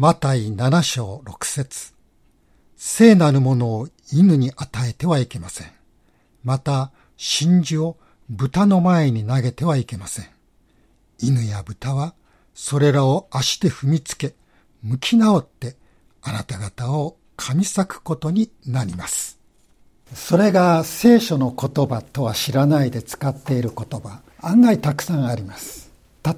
マタイ7章6節聖なるものを犬に与えてはいけません。また、真珠を豚の前に投げてはいけません。犬や豚は、それらを足で踏みつけ、向き直って、あなた方を噛み裂くことになります。それが聖書の言葉とは知らないで使っている言葉、案外たくさんあります。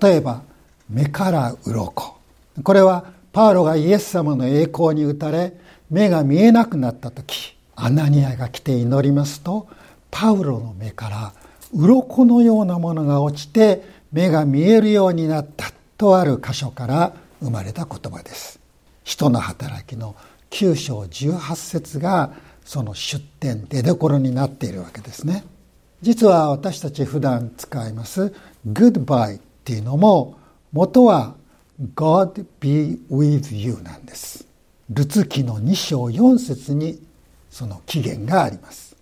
例えば、目から鱗。これは、パウロがイエス様の栄光に打たれ、目が見えなくなった時、アナニアが来て祈りますと、パウロの目から鱗のようなものが落ちて、目が見えるようになったとある箇所から生まれた言葉です。人の働きの9章18節がその出典出どころになっているわけですね。実は私たち普段使います goodbye っていうのも元は God be with you なんです。ルツ記の2章4節にその起源があります。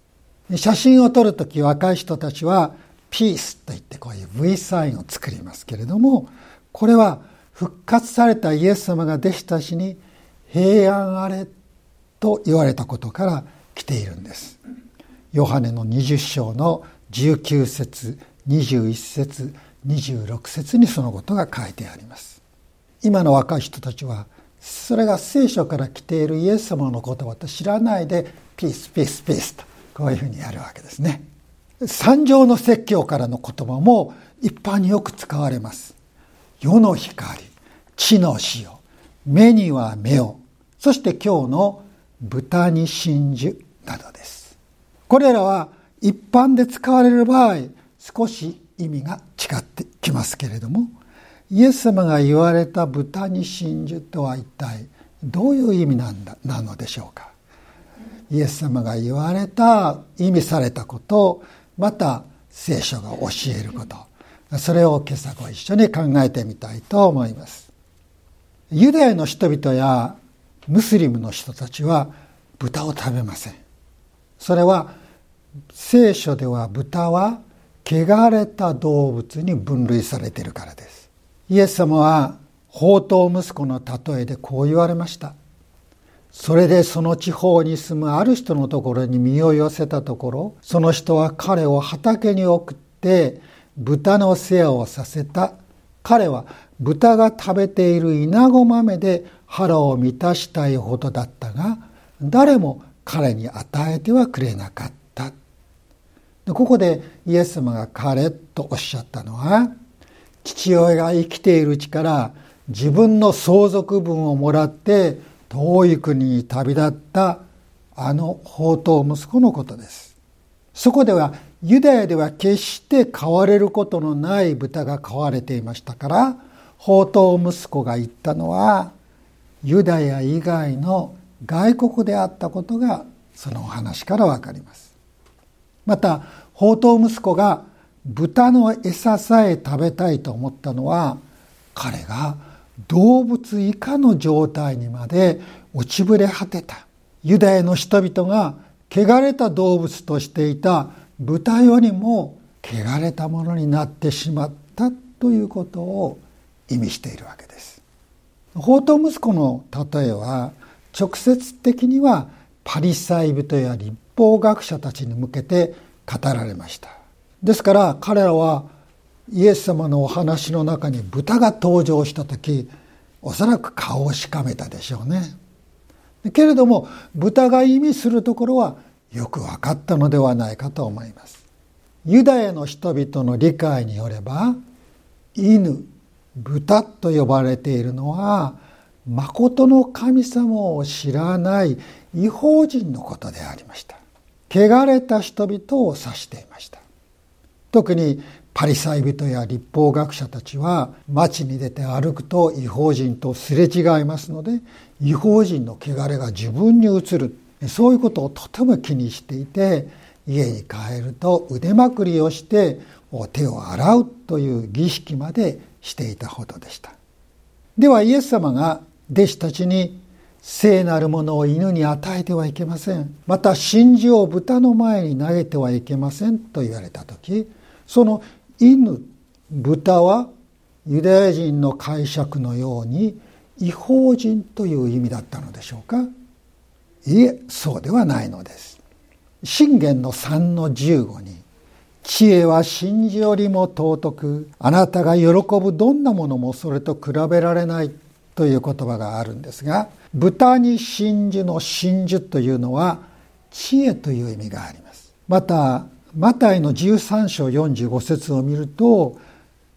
写真を撮るとき若い人たちはピースといってこういう V サインを作りますけれどもこれは復活されたイエス様が弟子たちに平安あれと言われたことから来ているんです。ヨハネの20章の19節21節26節にそのことが書いてあります。今の若い人たちはそれが聖書から来ているイエス様の言葉と知らないでピースピースピースとこういうふうにやるわけですね。三条の説教からの言葉も一般によく使われます。世の光、地の塩、目には目を、そして今日の豚に真珠などです。これらは一般で使われる場合、少し意味が違ってきますけれども、イエス様が言われた豚に真珠とは一体どういう意味なんだなのでしょうか。イエス様が言われた意味されたことまた聖書が教えること。それを今朝ご一緒に考えてみたいと思います。ユダヤの人々やムスリムの人たちは豚を食べません。それは聖書では豚は汚れた動物に分類されているからです。イエス様は宝刀息子の例えでこう言われました。それでその地方に住むある人のところに身を寄せたところその人は彼を畑に送って豚の世話をさせた。彼は豚が食べている稲子豆で腹を満たしたいほどだったが誰も彼に与えてはくれなかった。ここでイエス様が彼とおっしゃったのは父親が生きているうちから自分の相続分をもらって遠い国に旅立ったあの宝刀息子のことです。そこではユダヤでは決して飼われることのない豚が飼われていましたから宝刀息子が言ったのはユダヤ以外の外国であったことがそのお話からわかります。また宝刀息子が豚の餌さえ食べたいと思ったのは彼が動物以下の状態にまで落ちぶれ果てたユダヤの人々が汚れた動物としていた豚よりも汚れたものになってしまったということを意味しているわけです。宝刀息子の例えは直接的にはパリサイ人や立法学者たちに向けて語られました。ですから彼らはイエス様のお話の中に豚が登場した時おそらく顔をしかめたでしょうね。けれども豚が意味するところはよく分かったのではないかと思います。ユダヤの人々の理解によれば犬豚と呼ばれているのは誠の神様を知らない違法人のことでありました。汚れた人々を指していました。特にパリサイ人や立法学者たちは街に出て歩くと違法人とすれ違いますので違法人の汚れが自分に移る。そういうことをとても気にしていて家に帰ると腕まくりをして手を洗うという儀式までしていたほどでした。ではイエス様が弟子たちに聖なるものを犬に与えてはいけません。また真珠を豚の前に投げてはいけませんと言われた時その犬豚はユダヤ人の解釈のように違法人という意味だったのでしょうか？いえそうではないのです。信玄の3の15に知恵は真珠よりも尊くあなたが喜ぶどんなものもそれと比べられないという言葉があるんですが豚に真珠の真珠というのは知恵という意味があります。またマタイの13章45節を見ると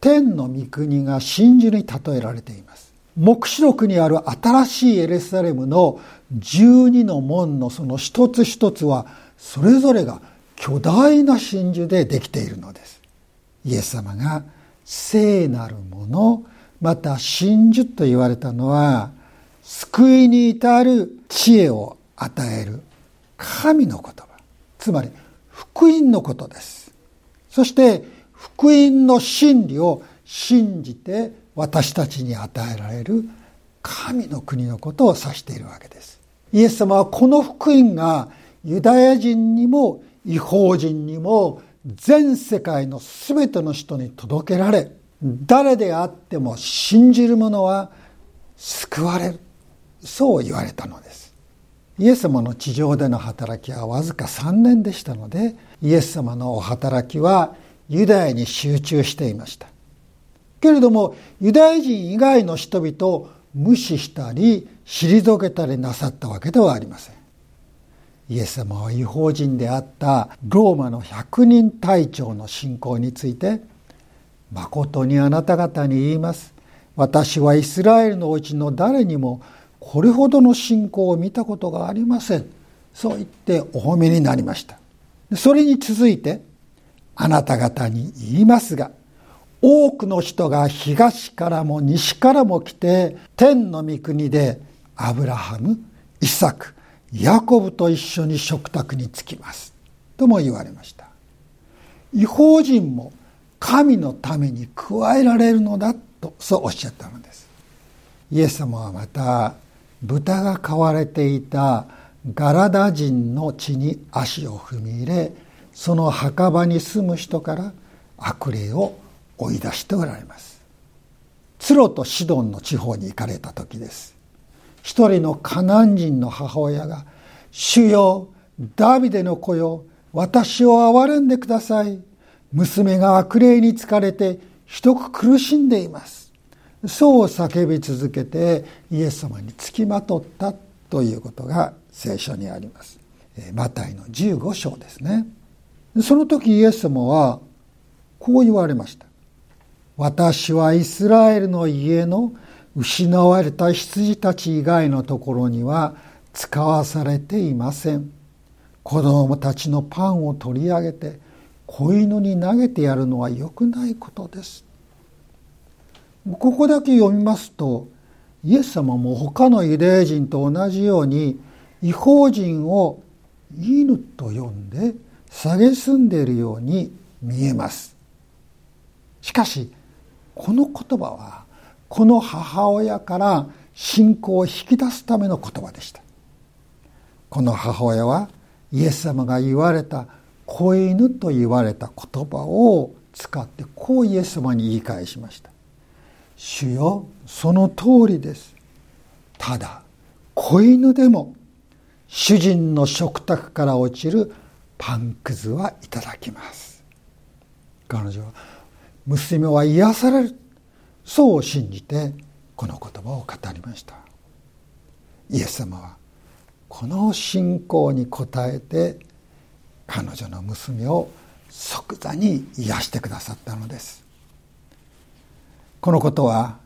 天の御国が真珠に例えられています。黙示録にある新しいエルサレムの12の門のその一つ一つはそれぞれが巨大な真珠でできているのです。イエス様が聖なるものまた真珠と言われたのは救いに至る知恵を与える神の言葉。つまり福音のことです。そして福音の真理を信じて私たちに与えられる神の国のことを指しているわけです。イエス様はこの福音がユダヤ人にも違法人にも全世界の全ての人に届けられ誰であっても信じる者は救われる。そう言われたのです。イエス様の地上での働きはわずか3年でしたのでイエス様のお働きはユダヤに集中していました。けれどもユダヤ人以外の人々を無視したり退けたりなさったわけではありません。イエス様は違法人であったローマの百人隊長の信仰について誠にあなた方に言います。私はイスラエルのうちの誰にもこれほどの信仰を見たことがありません。そう言ってお褒めになりました。それに続いてあなた方に言いますが多くの人が東からも西からも来て天の御国でアブラハムイサクヤコブと一緒に食卓に着きます。とも言われました。違法人も神のために加えられるのだとそうおっしゃったのです。イエス様はまた豚が飼われていたガラダ人の地に足を踏み入れその墓場に住む人から悪霊を追い出しておられます。ツロとシドンの地方に行かれた時です。一人のカナン人の母親が「主よダビデの子よ私を憐れんでください。娘が悪霊に疲れてひどく苦しんでいます」そう叫び続けてイエス様につきまとったということが聖書にあります。マタイの15章ですね。その時イエス様はこう言われました。私はイスラエルの家の失われた羊たち以外のところには使わされていません。子供たちのパンを取り上げて子犬に投げてやるのは良くないことです。ここだけ読みますとイエス様も他のユダヤ人と同じように違法人を犬と呼んで蔑んでいるように見えます。しかしこの言葉はこの母親から信仰を引き出すための言葉でした。この母親はイエス様が言われた子犬と言われた言葉を使ってこうイエス様に言い返しました「主よその通りです」ただ子犬でも主人の食卓から落ちるパンくずはいただきます。彼女は娘は癒される。そう信じてこの言葉を語りました。イエス様はこの信仰に応えて彼女の娘を即座に癒してくださったのです。このことは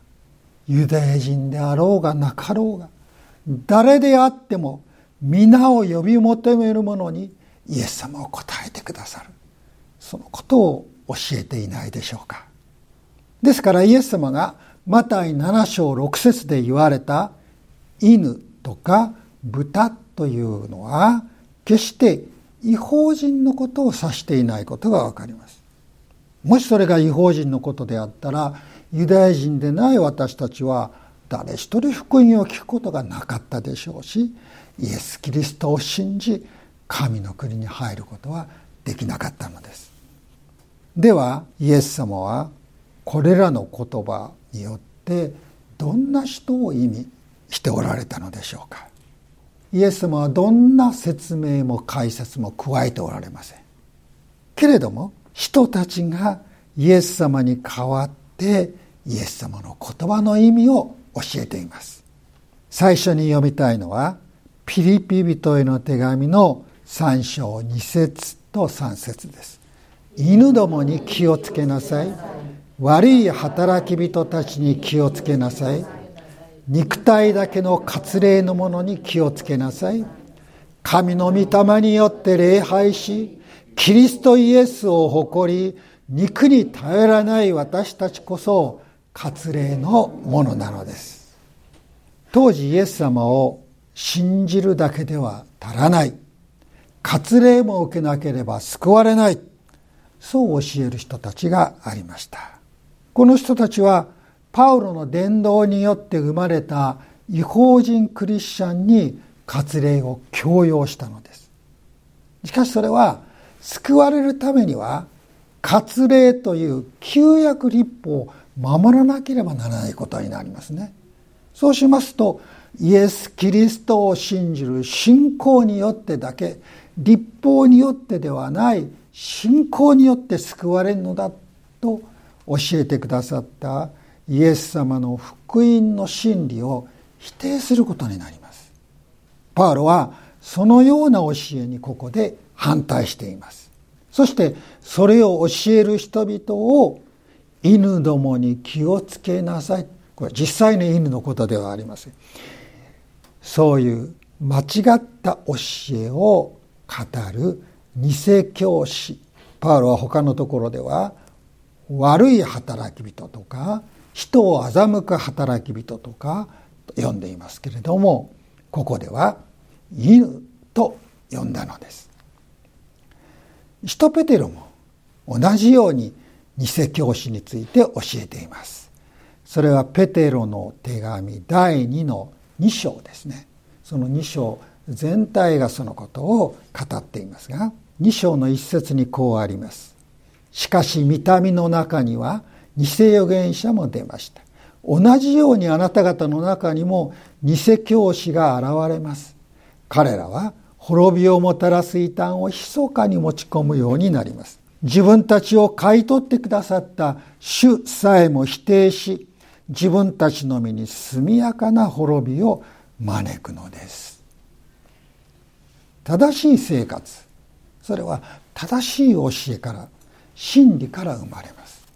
ユダヤ人であろうがなかろうが誰であっても皆を呼び求める者にイエス様を答えてくださる。そのことを教えていないでしょうか。ですからイエス様がマタイ7章6節で言われた犬とか豚というのは決して違法人のことを指していないことがわかります。もしそれが違法人のことであったらユダヤ人でない私たちは誰一人福音を聞くことがなかったでしょうしイエス・キリストを信じ神の国に入ることはできなかったのです。ではイエス様はこれらの言葉によってどんな人を意味しておられたのでしょうか。イエス様はどんな説明も解説も加えておられません。けれども人たちがイエス様に代わってってイエス様の言葉の意味を教えています。最初に読みたいのはピリピ人への手紙の3章2節と3節です。犬どもに気をつけなさい。悪い働き人たちに気をつけなさい。肉体だけの割礼のものに気をつけなさい。神の御霊によって礼拝しキリストイエスを誇り肉に頼らない私たちこそ割礼のものなのです。当時イエス様を信じるだけでは足らない。割礼も受けなければ救われない。そう教える人たちがありました。この人たちはパウロの伝道によって生まれた違法人クリスチャンに割礼を強要したのです。しかしそれは救われるためには割礼という旧約立法を守らなければならないことになりますね。そうしますとイエス・キリストを信じる信仰によってだけ立法によってではない信仰によって救われるのだと教えてくださったイエス様の福音の真理を否定することになります。パウロはそのような教えにここで反対しています。そしてそれを教える人々を犬どもに気をつけなさい。これ実際の犬のことではありません。そういう間違った教えを語る偽教師。パウロは他のところでは悪い働き人とか人を欺く働き人とか読んでいますけれどもここでは犬と呼んだのです。使徒ペテロも同じように偽教師について教えています。それはペテロの手紙第2の2章ですね。その2章全体がそのことを語っていますが2章の一節にこうあります。しかし見た目の中には偽預言者も出ました。同じようにあなた方の中にも偽教師が現れます。彼らは滅びをもたらす異端を密かに持ち込むようになります。自分たちを買い取ってくださった主さえも否定し自分たちの身に速やかな滅びを招くのです。正しい生活それは正しい教えから真理から生まれます。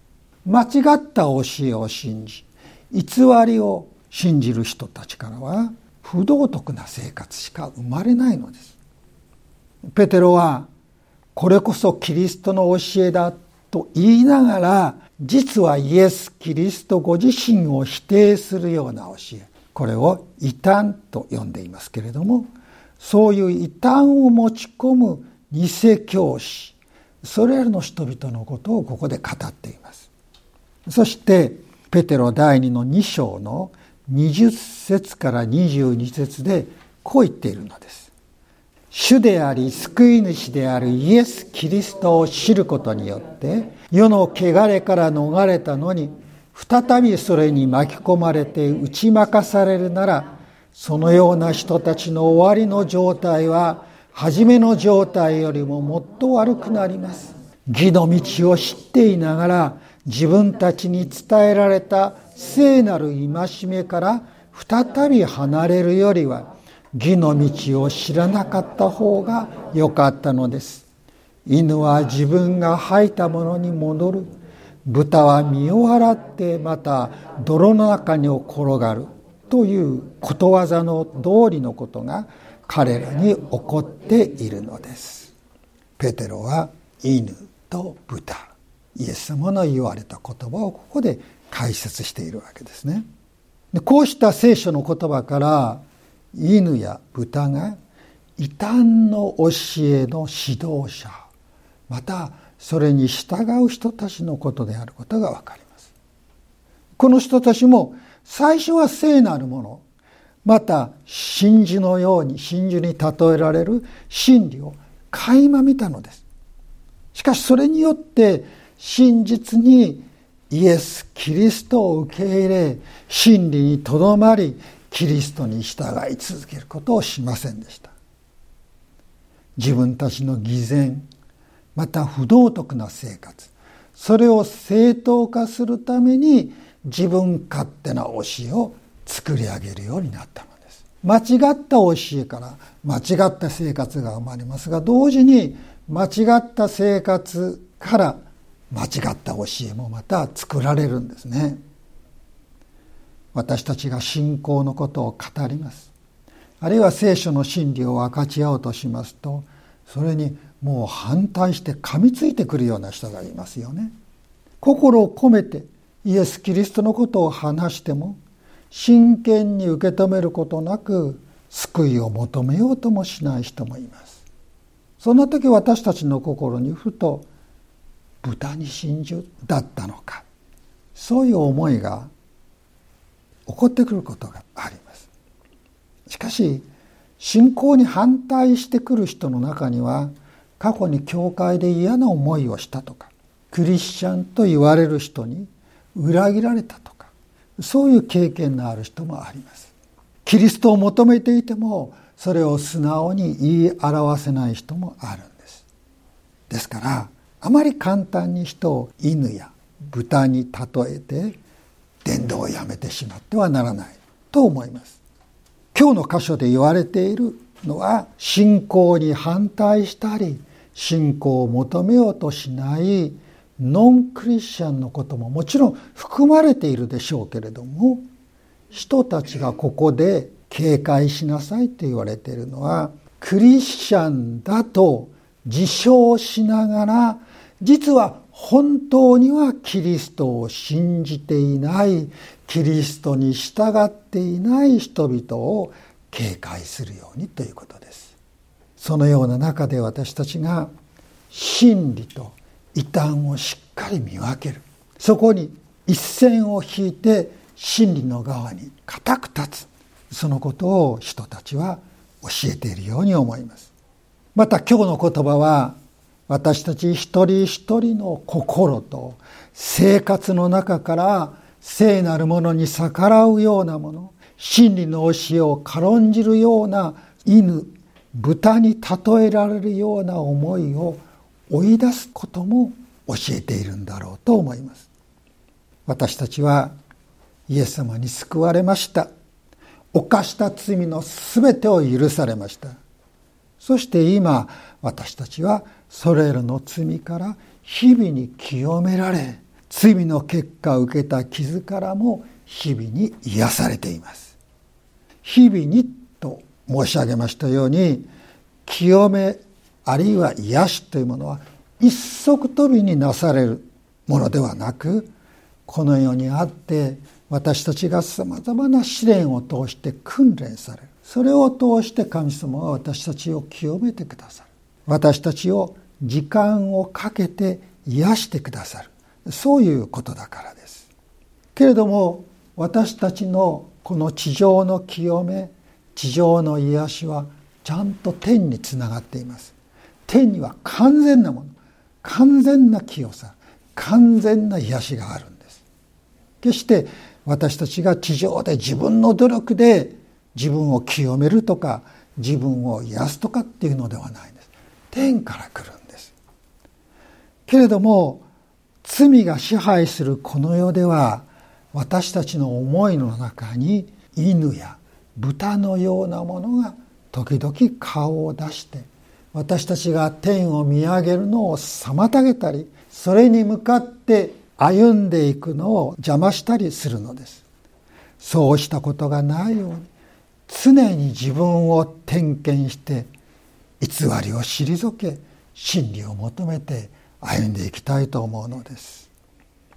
間違った教えを信じ偽りを信じる人たちからは不道徳な生活しか生まれないのです。ペテロはこれこそキリストの教えだと言いながら実はイエス・キリストご自身を否定するような教えこれを異端と呼んでいますけれどもそういう異端を持ち込む偽教師それらの人々のことをここで語っています。そしてペテロ第2の2章の20節から22節でこう言っているのです。主であり救い主であるイエス・キリストを知ることによって世の汚れから逃れたのに再びそれに巻き込まれて打ち負かされるならそのような人たちの終わりの状態は初めの状態よりももっと悪くなります。義の道を知っていながら自分たちに伝えられた聖なる戒めから再び離れるよりは義の道を知らなかった方が良かったのです。犬は自分が吐いたものに戻る。豚は身を洗ってまた泥の中に転がる。ということわざの通りのことが彼らに起こっているのです。ペテロは犬と豚。イエス様の言われた言葉をここで解説しているわけですね。でこうした聖書の言葉から犬や豚が異端の教えの指導者またそれに従う人たちのことであることがわかります。この人たちも最初は聖なるものまた真珠のように真珠に例えられる真理を垣間見たのです。しかしそれによって真実にイエス・キリストを受け入れ真理にとどまりキリストに従い続けることをしませんでした。自分たちの偽善また不道徳な生活それを正当化するために自分勝手な教えを作り上げるようになったのです。間違った教えから間違った生活が生まれますが同時に間違った生活から間違った教えもまた作られるんですね。私たちが信仰のことを語ります。あるいは聖書の真理を分かち合おうとしますとそれにもう反対して噛みついてくるような人がいますよね。心を込めてイエス・キリストのことを話しても真剣に受け止めることなく救いを求めようともしない人もいます。そんな時私たちの心にふと豚に真珠だったのか。そういう思いが起こってくることがあります。しかし信仰に反対してくる人の中には過去に教会で嫌な思いをしたとかクリスチャンと言われる人に裏切られたとかそういう経験のある人もあります。キリストを求めていてもそれを素直に言い表せない人もあるんです。ですからあまり簡単に人を犬や豚に例えて伝道をやめてしまってはならないと思います。今日の箇所で言われているのは信仰に反対したり信仰を求めようとしないノンクリスチャンのことももちろん含まれているでしょうけれども人たちがここで警戒しなさいと言われているのはクリスチャンだと自称しながら実は本当にはキリストを信じていないキリストに従っていない人々を警戒するようにということです。そのような中で私たちが真理と異端をしっかり見分ける。そこに一線を引いて真理の側に固く立つ。そのことを人たちは教えているように思います。また今日の言葉は私たち一人一人の心と生活の中から聖なるものに逆らうようなもの真理の教えを軽んじるような犬豚に例えられるような思いを追い出すことも教えているんだろうと思います。私たちはイエス様に救われました。犯した罪の全てを許されました。そして今私たちはそれらの罪から日々に清められ罪の結果を受けた傷からも日々に癒されています。日々にと申し上げましたように清めあるいは癒しというものは一足飛びになされるものではなくこの世にあって私たちがさまざまな試練を通して訓練される。それを通して神様は私たちを清めてくださる。私たちを時間をかけて癒してくださる。そういうことだからです。けれども私たちのこの地上の清め地上の癒しはちゃんと天につながっています。天には完全なもの完全な清さ完全な癒しがあるんです。決して私たちが地上で自分の努力で自分を清めるとか自分を癒すとかっていうのではないんです。天から来るんです。けれども罪が支配するこの世では私たちの思いの中に犬や豚のようなものが時々顔を出して私たちが天を見上げるのを妨げたりそれに向かって歩んでいくのを邪魔したりするのです。そうしたことがないように常に自分を点検して偽りを退け真理を求めて歩んでいきたいと思うのです。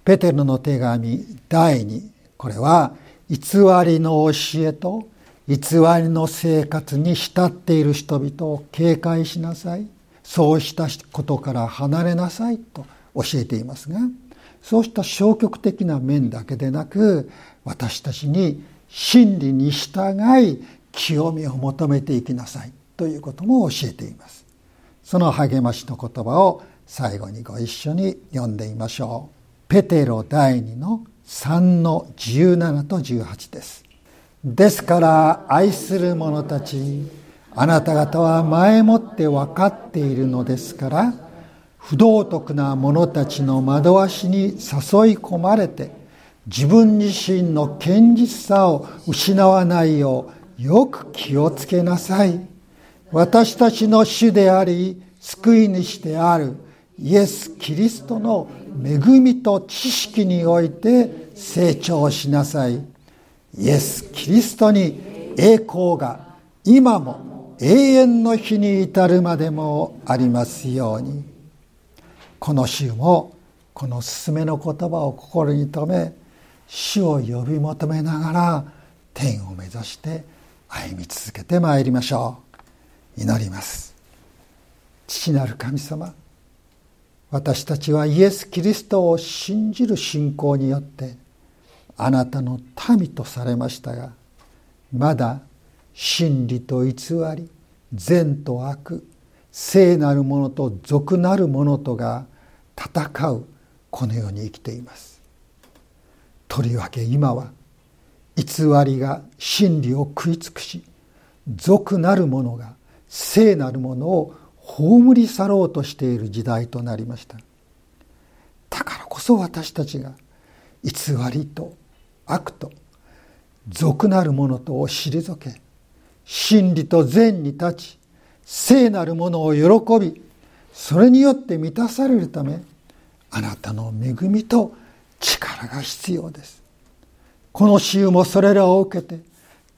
ペテルの手紙第2これは偽りの教えと偽りの生活に浸っている人々を警戒しなさいそうしたことから離れなさいと教えていますがそうした消極的な面だけでなく私たちに真理に従い清みを求めていきなさいということも教えていますその励ましの言葉を最後にご一緒に読んでみましょうペテロ第2の3の17と18です。ですから愛する者たち、あなた方は前もって分かっているのですから、不道徳な者たちの惑わしに誘い込まれて、自分自身の堅実さを失わないようよく気をつけなさい。私たちの主であり、救い主であるイエス・キリストの恵みと知識において成長しなさい。イエス・キリストに栄光が今も永遠の日に至るまでもありますように。この週もこの勧めの言葉を心に留め、主を呼び求めながら天を目指して歩み続けてまいりましょう。祈ります。父なる神様、私たちはイエス・キリストを信じる信仰によってあなたの民とされましたがまだ真理と偽り善と悪聖なるものと俗なるものとが戦うこの世に生きていますとりわけ今は偽りが真理を食い尽くし俗なるものが聖なるものを葬り去ろうとしている時代となりました。だからこそ私たちが偽りと悪と俗なるものとを退け真理と善に立ち聖なるものを喜びそれによって満たされるためあなたの恵みと力が必要です。この週もそれらを受けて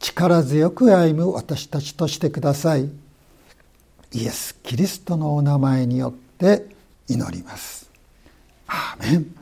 力強く歩む私たちとしてください。イエス・キリストのお名前によって祈ります。アーメン。